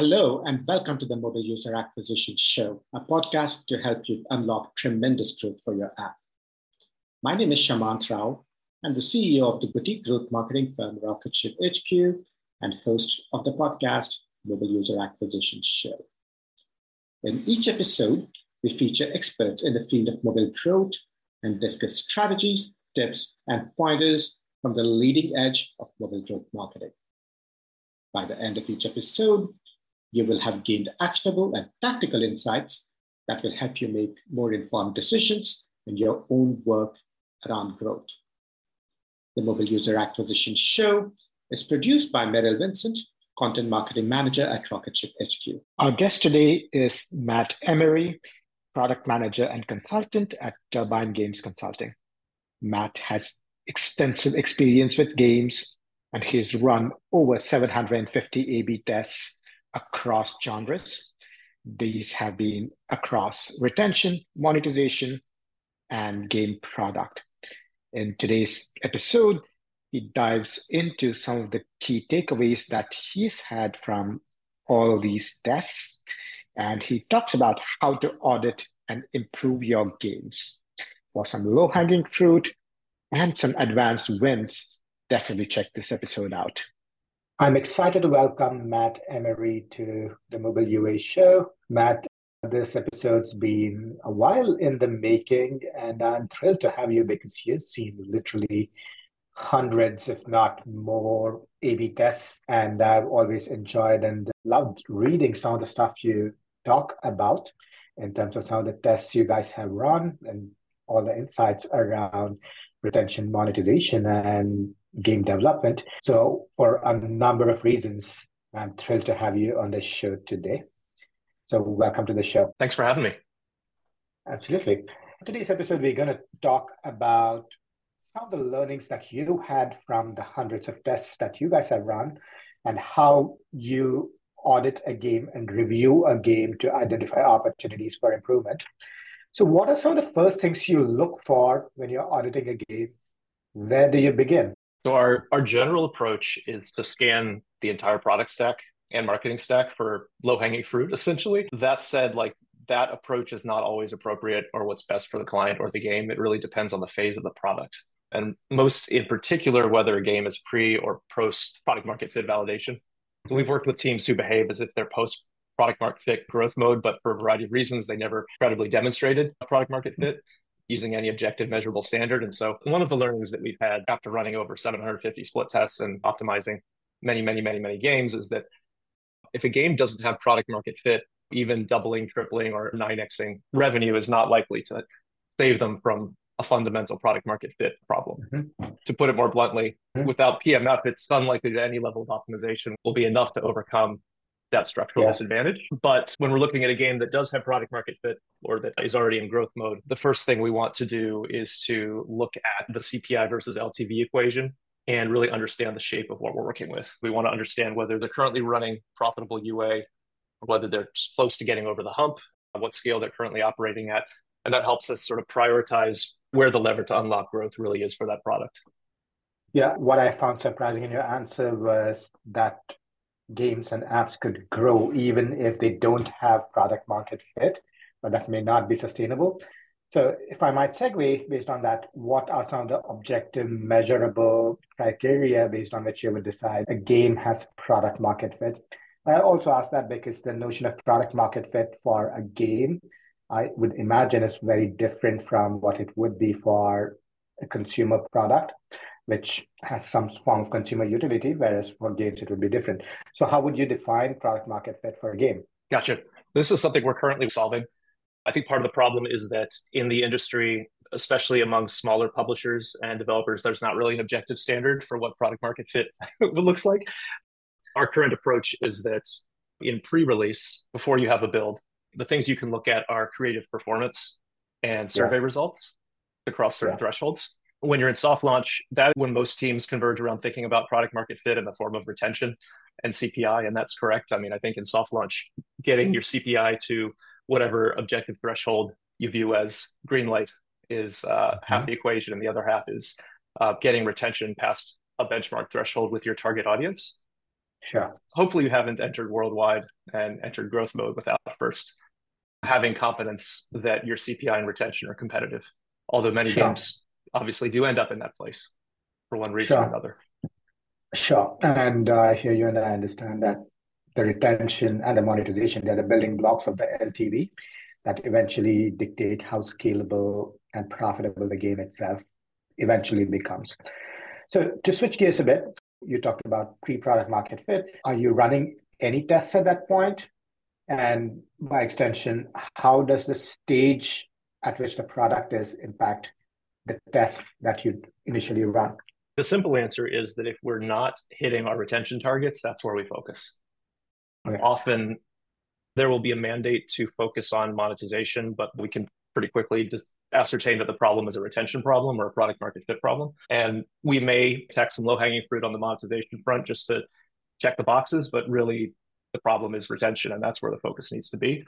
Hello, and welcome to the Mobile User Acquisition Show, a podcast to help you unlock tremendous growth for your app. My name is Shamanth Rao. I'm the CEO of the boutique growth marketing firm Rocketship HQ and host of the podcast Mobile User Acquisition Show. In each episode, we feature experts in the field of mobile growth and discuss strategies, tips, and pointers from the leading edge of mobile growth marketing. By the end of each episode, you will have gained actionable and tactical insights that will help you make more informed decisions in your own work around growth. The Mobile User Acquisition Show is produced by Meryl Vincent, Content Marketing Manager at Rocketship HQ. Our guest today is Matt Emery, Product Manager and Consultant at Turbine Games Consulting. Matt has extensive experience with games, and he's run over 750 A B tests across genres. These have been across retention, monetization, and game product. In today's episode, he dives into some of the key takeaways that he's had from all these tests, and he talks about how to audit and improve your games. For some low hanging fruit and some advanced wins, definitely check this episode out. I'm excited to welcome Matt Emery to the Mobile UA show. Matt, this episode's been a while in the making, and I'm thrilled to have you because you've seen literally hundreds, if not more, A B tests. And I've always enjoyed and loved reading some of the stuff you talk about in terms of some of the tests you guys have run and all the insights around retention monetization and game development. So, for a number of reasons, I'm thrilled to have you on the show today. So, welcome to the show. Thanks for having me. Absolutely. Today's episode, we're going to talk about some of the learnings that you had from the hundreds of tests that you guys have run and how you audit a game and review a game to identify opportunities for improvement. So, what are some of the first things you look for when you're auditing a game? Where do you begin? So our our general approach is to scan the entire product stack and marketing stack for low hanging fruit. Essentially, that said, like that approach is not always appropriate or what's best for the client or the game. It really depends on the phase of the product. And most in particular, whether a game is pre or post product market fit validation. So we've worked with teams who behave as if they're post product market fit growth mode, but for a variety of reasons, they never credibly demonstrated a product market fit using any objective measurable standard. And so one of the learnings that we've had after running over 750 split tests and optimizing many, many, many, many games is that if a game doesn't have product market fit, even doubling, tripling, or 9xing revenue is not likely to save them from a fundamental product market fit problem. Mm-hmm. To put it more bluntly, mm-hmm. without PMF, it's unlikely that any level of optimization will be enough to overcome that structural yeah. disadvantage. But when we're looking at a game that does have product market fit or that is already in growth mode, the first thing we want to do is to look at the CPI versus LTV equation and really understand the shape of what we're working with. We want to understand whether they're currently running profitable UA or whether they're close to getting over the hump, what scale they're currently operating at. And that helps us sort of prioritize where the lever to unlock growth really is for that product. Yeah, what I found surprising in your answer was that games and apps could grow even if they don't have product market fit, but that may not be sustainable. So, if I might segue based on that, what are some of the objective, measurable criteria based on which you would decide a game has product market fit? I also ask that because the notion of product market fit for a game, I would imagine, is very different from what it would be for a consumer product which has some form of consumer utility, whereas for games it would be different. So, how would you define product market fit for a game? Gotcha. This is something we're currently solving. I think part of the problem is that in the industry, especially among smaller publishers and developers, there's not really an objective standard for what product market fit looks like. Our current approach is that in pre release, before you have a build, the things you can look at are creative performance and survey yeah. results across certain yeah. thresholds when you're in soft launch, that when most teams converge around thinking about product market fit in the form of retention and CPI, and that's correct. I mean, I think in soft launch, getting your CPI to whatever objective threshold you view as green light is uh, mm-hmm. half the equation, and the other half is uh, getting retention past a benchmark threshold with your target audience. Sure. Hopefully, you haven't entered worldwide and entered growth mode without first having confidence that your CPI and retention are competitive. Although many sure. games obviously do end up in that place for one reason sure. or another. Sure. And uh, I hear you, and I understand that the retention and the monetization, they're the building blocks of the LTV that eventually dictate how scalable and profitable the game itself eventually becomes. So to switch gears a bit, you talked about pre-product market fit. Are you running any tests at that point? And by extension, how does the stage at which the product is impact the test that you initially run? The simple answer is that if we're not hitting our retention targets, that's where we focus. Okay. Often there will be a mandate to focus on monetization, but we can pretty quickly just ascertain that the problem is a retention problem or a product market fit problem. And we may attack some low hanging fruit on the monetization front just to check the boxes, but really the problem is retention, and that's where the focus needs to be.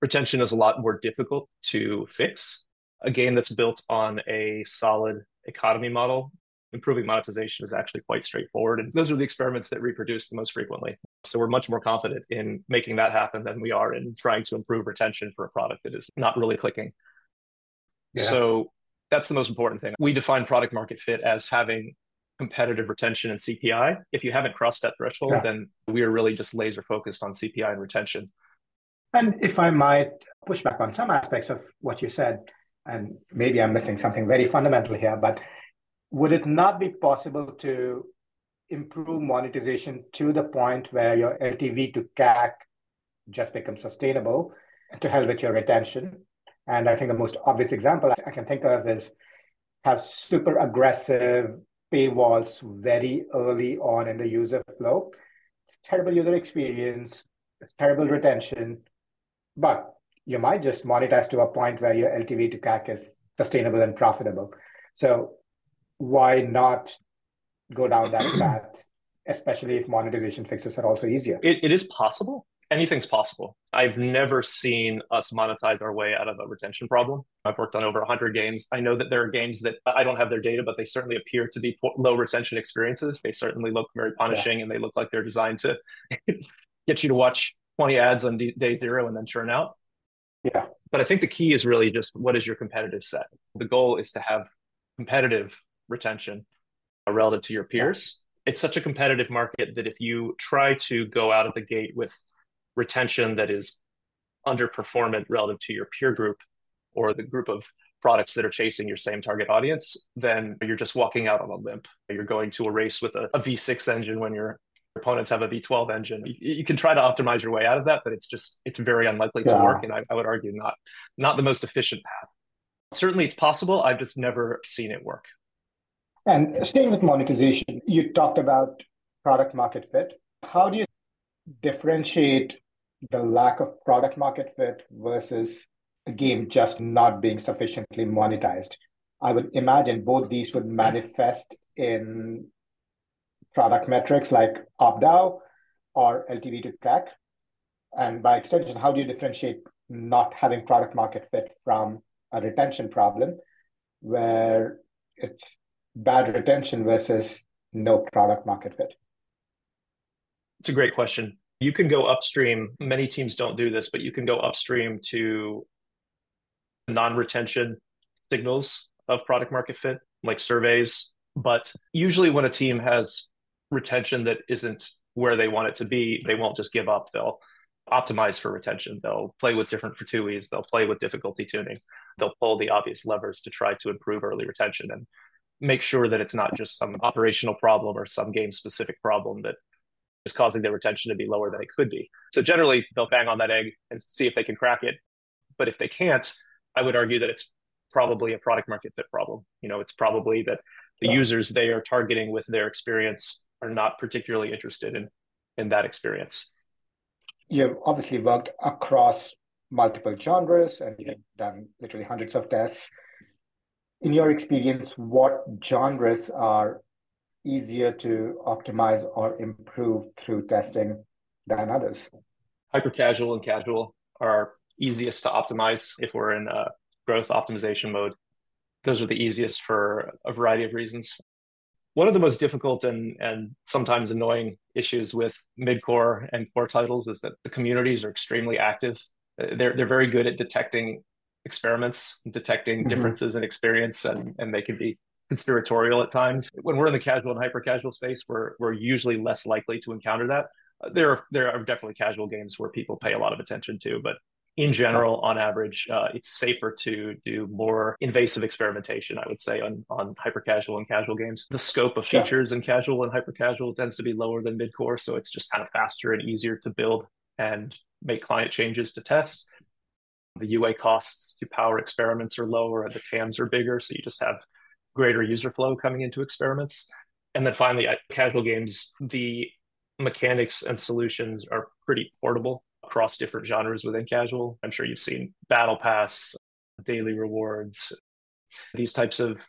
Retention is a lot more difficult to fix. A game that's built on a solid economy model improving monetization is actually quite straightforward. And those are the experiments that reproduce the most frequently. So we're much more confident in making that happen than we are in trying to improve retention for a product that is not really clicking. Yeah. So that's the most important thing. We define product market fit as having competitive retention and CPI. If you haven't crossed that threshold, yeah. then we are really just laser focused on CPI and retention. And if I might push back on some aspects of what you said, and maybe I'm missing something very fundamental here, but would it not be possible to improve monetization to the point where your LTV to CAC just becomes sustainable to help with your retention? And I think the most obvious example I can think of is have super aggressive paywalls very early on in the user flow. It's terrible user experience, it's terrible retention, but you might just monetize to a point where your LTV to CAC is sustainable and profitable. So why not go down that path, especially if monetization fixes are also easier? It, it is possible. Anything's possible. I've never seen us monetize our way out of a retention problem. I've worked on over 100 games. I know that there are games that I don't have their data, but they certainly appear to be low retention experiences. They certainly look very punishing yeah. and they look like they're designed to get you to watch 20 ads on day zero and then churn out. Yeah. But I think the key is really just what is your competitive set? The goal is to have competitive retention uh, relative to your peers. It's such a competitive market that if you try to go out of the gate with retention that is underperformant relative to your peer group or the group of products that are chasing your same target audience, then you're just walking out on a limp. You're going to a race with a a V6 engine when your opponents have a V12 engine. You, you, can try to optimize your way out of that, but it's just it's very unlikely yeah. to work, and I, I would argue not not the most efficient path. Certainly, it's possible. I've just never seen it work. And staying with monetization, you talked about product market fit. How do you differentiate the lack of product market fit versus a game just not being sufficiently monetized? I would imagine both these would manifest in product metrics like ARPDAU or LTV to CAC. And by extension, how do you differentiate not having product market fit from a retention problem where it's bad retention versus no product market fit? It's a great question. You can go upstream. Many teams don't do this, but you can go upstream to non retention signals of product market fit, like surveys. But usually, when a team has retention that isn't where they want it to be, they won't just give up. They'll optimize for retention. They'll play with different FTUEs. They'll play with difficulty tuning. They'll pull the obvious levers to try to improve early retention. And make sure that it's not just some operational problem or some game specific problem that is causing their retention to be lower than it could be. So generally, they'll bang on that egg and see if they can crack it. But if they can't, I would argue that it's probably a product market fit problem. You know, it's probably that the users they are targeting with their experience are not particularly interested in in that experience. You've obviously worked across multiple genres and you've done literally hundreds of tests in your experience, what genres are easier to optimize or improve through testing than others? Hyper casual and casual are easiest to optimize if we're in a growth optimization mode. Those are the easiest for a variety of reasons. One of the most difficult and and sometimes annoying issues with mid-core and core titles is that the communities are extremely active. They're they're very good at detecting experiments, detecting mm-hmm. differences in experience, and and they can be conspiratorial at times. When we're in the casual and hyper casual space, we're we're usually less likely to encounter that. There are there are definitely casual games where people pay a lot of attention to, but in general, on average, uh, it's safer to do more invasive experimentation, I would say, on, on hyper casual and casual games. The scope of features in casual and hyper casual tends to be lower than mid core. So it's just kind of faster and easier to build and make client changes to tests. The UA costs to power experiments are lower and the TAMs are bigger. So you just have greater user flow coming into experiments. And then finally, at casual games, the mechanics and solutions are pretty portable across different genres within casual. I'm sure you've seen Battle Pass, daily rewards. These types of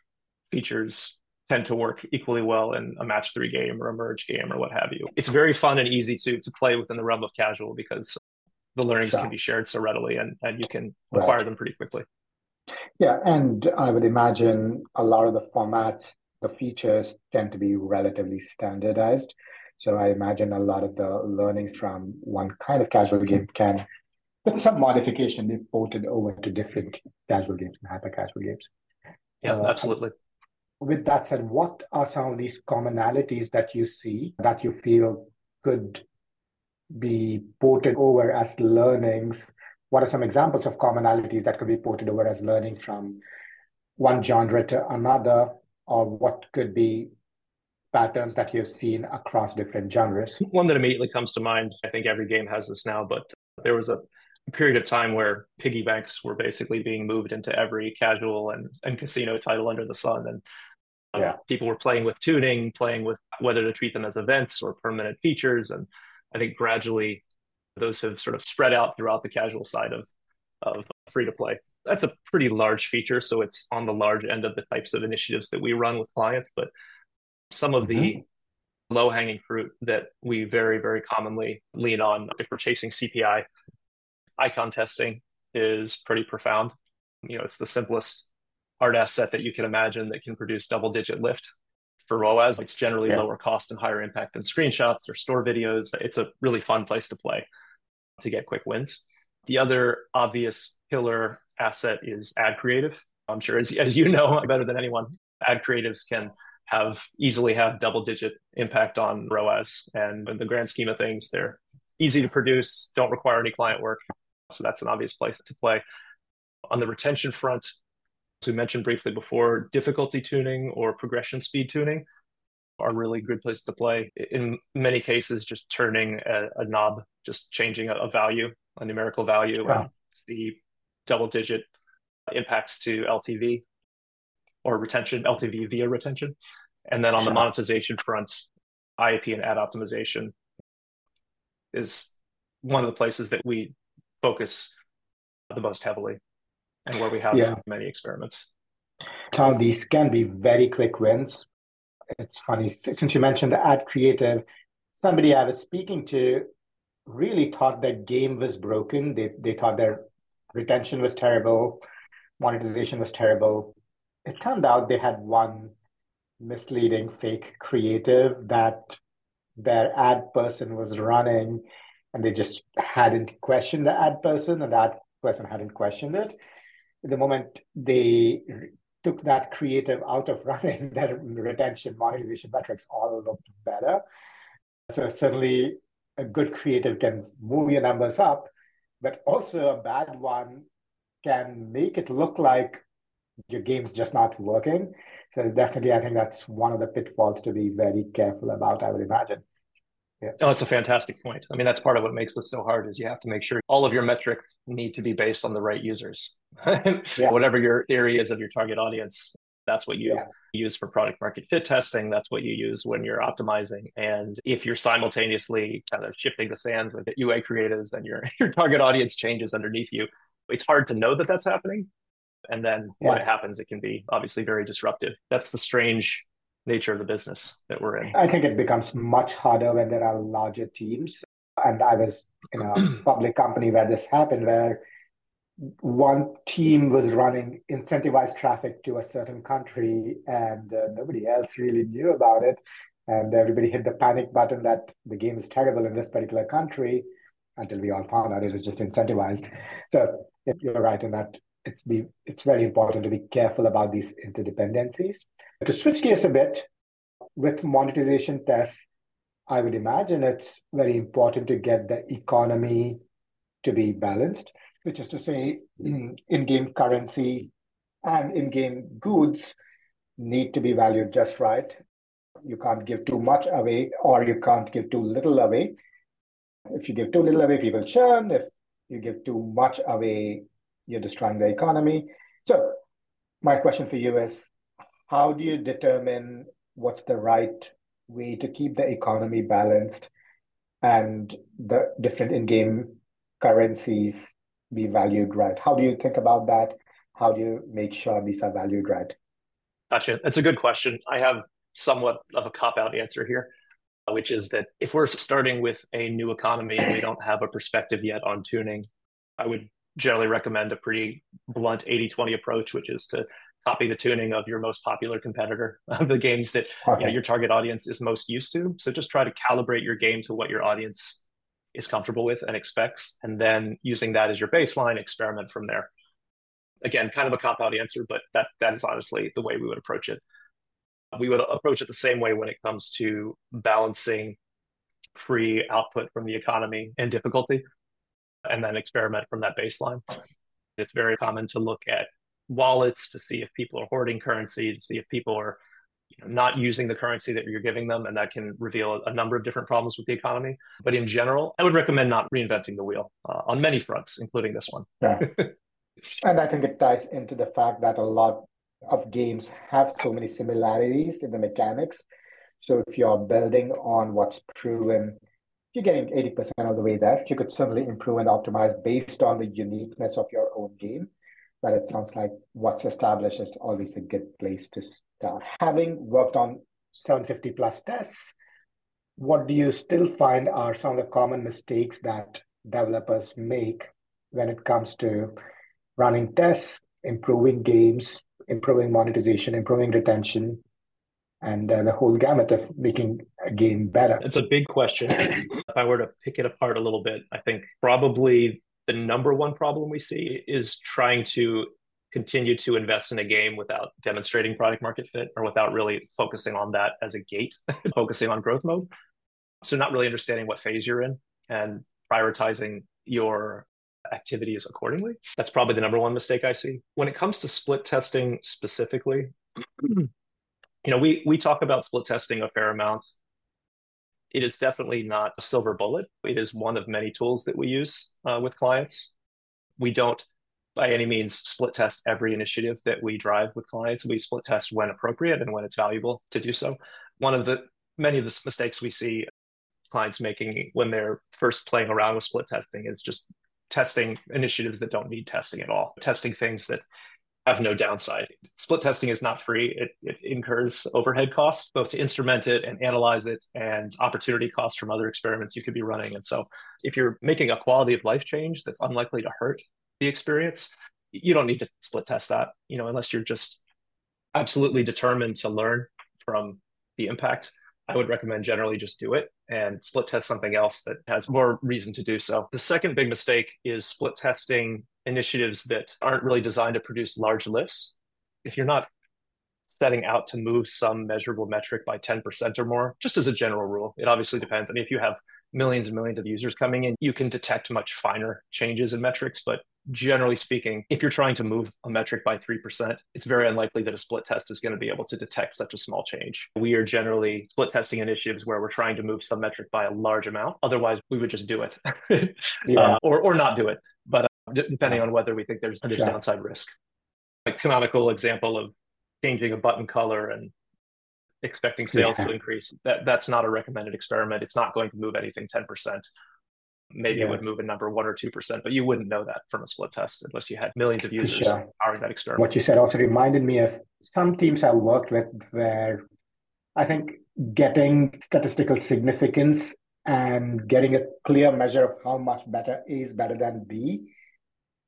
features tend to work equally well in a match three game or a merge game or what have you. It's very fun and easy to to play within the realm of casual because the learnings can be shared so readily and, and you can acquire right. them pretty quickly. Yeah, and I would imagine a lot of the formats, the features tend to be relatively standardized. So I imagine a lot of the learnings from one kind of casual game can, with some modification, be ported over to different casual games and hyper casual games. Yeah, uh, absolutely. With that said, what are some of these commonalities that you see that you feel could be ported over as learnings? What are some examples of commonalities that could be ported over as learnings from one genre to another? Or what could be patterns that you've seen across different genres? One that immediately comes to mind, I think every game has this now, but there was a period of time where piggy banks were basically being moved into every casual and, and casino title under the sun. And um, yeah. people were playing with tuning, playing with whether to treat them as events or permanent features. And I think gradually those have sort of spread out throughout the casual side of, of free to play. That's a pretty large feature. So it's on the large end of the types of initiatives that we run with clients. But some of mm-hmm. the low hanging fruit that we very, very commonly lean on if we're chasing CPI. Icon testing is pretty profound. You know, it's the simplest art asset that you can imagine that can produce double digit lift for ROAS. It's generally yeah. lower cost and higher impact than screenshots or store videos. It's a really fun place to play to get quick wins. The other obvious killer asset is ad creative. I'm sure, as, as you know better than anyone, ad creatives can have easily have double digit impact on ROAS. And in the grand scheme of things, they're easy to produce, don't require any client work. So that's an obvious place to play. On the retention front, as we mentioned briefly before, difficulty tuning or progression speed tuning are really good place to play. In many cases, just turning a, a knob, just changing a, a, value, a numerical value, wow. and the double digit impacts to LTV or retention, LTV via retention. And then on the monetization front, IAP and ad optimization is one of the places that we focus the most heavily and where we have yeah. many experiments. Tom, these can be very quick wins. It's funny, since you mentioned the ad creative, somebody I was speaking to really thought that game was broken. They, they thought their retention was terrible, monetization was terrible. It turned out they had one misleading fake creative that their ad person was running and they just hadn't questioned the ad person and that person hadn't questioned it. The moment they took that creative out of running, their retention monetization metrics all looked better. So certainly a good creative can move your numbers up, but also a bad one can make it look like your game's just not working. So definitely, I think that's one of the pitfalls to be very careful about. I would imagine. Yeah. Oh, it's a fantastic point. I mean, that's part of what makes this so hard is you have to make sure all of your metrics need to be based on the right users. yeah. Whatever your theory is of your target audience, that's what you yeah. use for product market fit testing. That's what you use when you're optimizing. And if you're simultaneously kind of shifting the sands with UA creatives, then your, your target audience changes underneath you. It's hard to know that that's happening, and then yeah. when it happens, it can be obviously very disruptive. That's the strange nature of the business that we're in. I think it becomes much harder when there are larger teams. And I was in a public company where this happened, where one team was running incentivized traffic to a certain country and uh, nobody else really knew about it and everybody hit the panic button that the game is terrible in this particular country until we all found out it was just incentivized so if you're right in that it's be it's very important to be careful about these interdependencies to switch gears a bit with monetization tests i would imagine it's very important to get the economy to be balanced which is to say in-game currency and in-game goods need to be valued just right. You can't give too much away or you can't give too little away. If you give too little away, people churn. If you give too much away, you're destroying the economy. So my question for you is, how do you determine what's the right way to keep the economy balanced and the different in-game currencies be valued right? How do you think about that? How do you make sure these are valued right? Gotcha. That's a good question. I have somewhat of a cop out answer here, uh, which is that if we're starting with a new economy and we don't have a perspective yet on tuning, I would generally recommend a pretty blunt 80 20 approach, which is to copy the tuning of your most popular competitor, the games that okay. you know, your target audience is most used to. So just try to calibrate your game to what your audience is comfortable with and expects, and then using that as your baseline, experiment from there. Again, kind of a cop out answer, but that that is honestly the way we would approach it. We would approach it the same way when it comes to balancing free output from the economy and difficulty, and then experiment from that baseline. It's very common to look at wallets to see if people are hoarding currency, to see if people are you know, not using the currency that you're giving them, and that can reveal a number of different problems with the economy. But in general, I would recommend not reinventing the wheel uh, on many fronts, including this one. Yeah. and I think it ties into the fact that a lot of games have so many similarities in the mechanics. So if you're building on what's proven, you're getting 80% of the way there. You could certainly improve and optimize based on the uniqueness of your own game but it sounds like what's established is always a good place to start. Having worked on 750 plus tests, what do you still find are some of the common mistakes that developers make when it comes to running tests, improving games, improving monetization, improving retention, and uh, the whole gamut of making a game better? It's a big question. if I were to pick it apart a little bit, I think probably the number one problem we see is trying to continue to invest in a game without demonstrating product market fit or without really focusing on that as a gate, focusing on growth mode. So, not really understanding what phase you're in and prioritizing your activities accordingly. That's probably the number one mistake I see. When it comes to split testing specifically, you know, we we talk about split testing a fair amount it is definitely not a silver bullet. It is one of many tools that we use uh, with clients. We don't, by any means, split test every initiative that we drive with clients. We split test when appropriate and when it's valuable to do so. One of the many of the mistakes we see clients making when they're first playing around with split testing is just testing initiatives that don't need testing at all, testing things that have no downside. Split testing is not free. It, it incurs overhead costs, both to instrument it and analyze it, and opportunity costs from other experiments you could be running. And so, if you're making a quality of life change that's unlikely to hurt the experience, you don't need to split test that, you know, unless you're just absolutely determined to learn from the impact. I would recommend generally just do it and split test something else that has more reason to do so. The second big mistake is split testing initiatives that aren't really designed to produce large lifts, if you're not setting out to move some measurable metric by 10% or more, just as a general rule, it obviously depends. I mean, if you have millions and millions of users coming in, you can detect much finer changes in metrics. But generally speaking, if you're trying to move a metric by 3%, it's very unlikely that a split test is going to be able to detect such a small change. We are generally split testing initiatives where we're trying to move some metric by a large amount. Otherwise, we would just do it yeah. uh, or, or not do it. But depending on whether we think there's, there's sure. downside risk. A canonical example of changing a button color and expecting sales yeah. to increase. That that's not a recommended experiment. It's not going to move anything 10%. Maybe yeah. it would move a number one or two percent, but you wouldn't know that from a split test unless you had millions of users sure. powering that experiment. What you said also reminded me of some teams I worked with where I think getting statistical significance and getting a clear measure of how much better A is better than B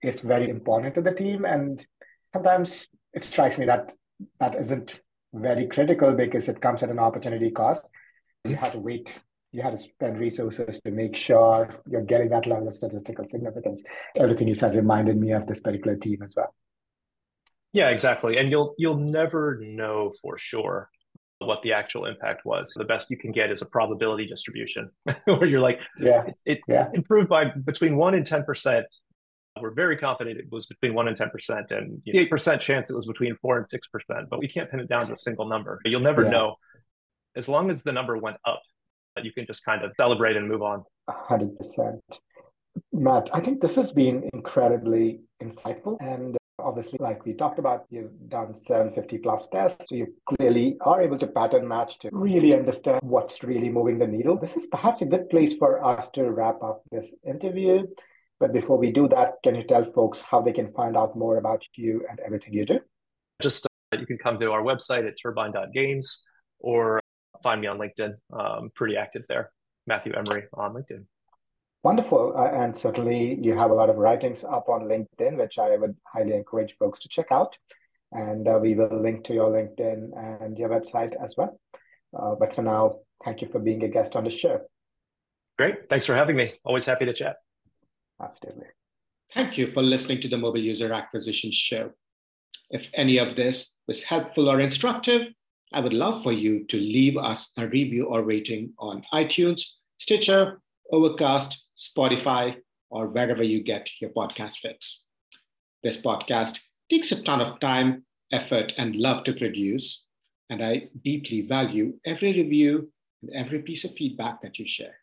is very important to the team. And sometimes it strikes me that that isn't very critical because it comes at an opportunity cost. You mm-hmm. have to wait, you had to spend resources to make sure you're getting that level of statistical significance. Everything you said reminded me of this particular team as well. Yeah, exactly. And you'll you'll never know for sure what the actual impact was. The best you can get is a probability distribution where you're like, yeah, it, yeah. improved by between one and 10%. We're very confident it was between one and 10%, and the 8% chance it was between four and 6%, but we can't pin it down to a single number. You'll never yeah. know. As long as the number went up, you can just kind of celebrate and move on. 100%. Matt, I think this has been incredibly insightful and obviously, like we talked about, you've done 750 plus tests. So you clearly are able to pattern match to really understand what's really moving the needle. This is perhaps a good place for us to wrap up this interview. But before we do that, can you tell folks how they can find out more about you and everything you do? Just uh, you can come to our website at turbine.games or find me on LinkedIn. I'm pretty active there. Matthew Emery on LinkedIn. Wonderful. Uh, and certainly you have a lot of writings up on LinkedIn, which I would highly encourage folks to check out. And uh, we will link to your LinkedIn and your website as well. Uh, but for now, thank you for being a guest on the show. Great. Thanks for having me. Always happy to chat. Absolutely. Thank you for listening to the Mobile User Acquisition Show. If any of this was helpful or instructive, I would love for you to leave us a review or rating on iTunes, Stitcher, Overcast, Spotify, or wherever you get your podcast fix. This podcast takes a ton of time, effort, and love to produce, and I deeply value every review and every piece of feedback that you share.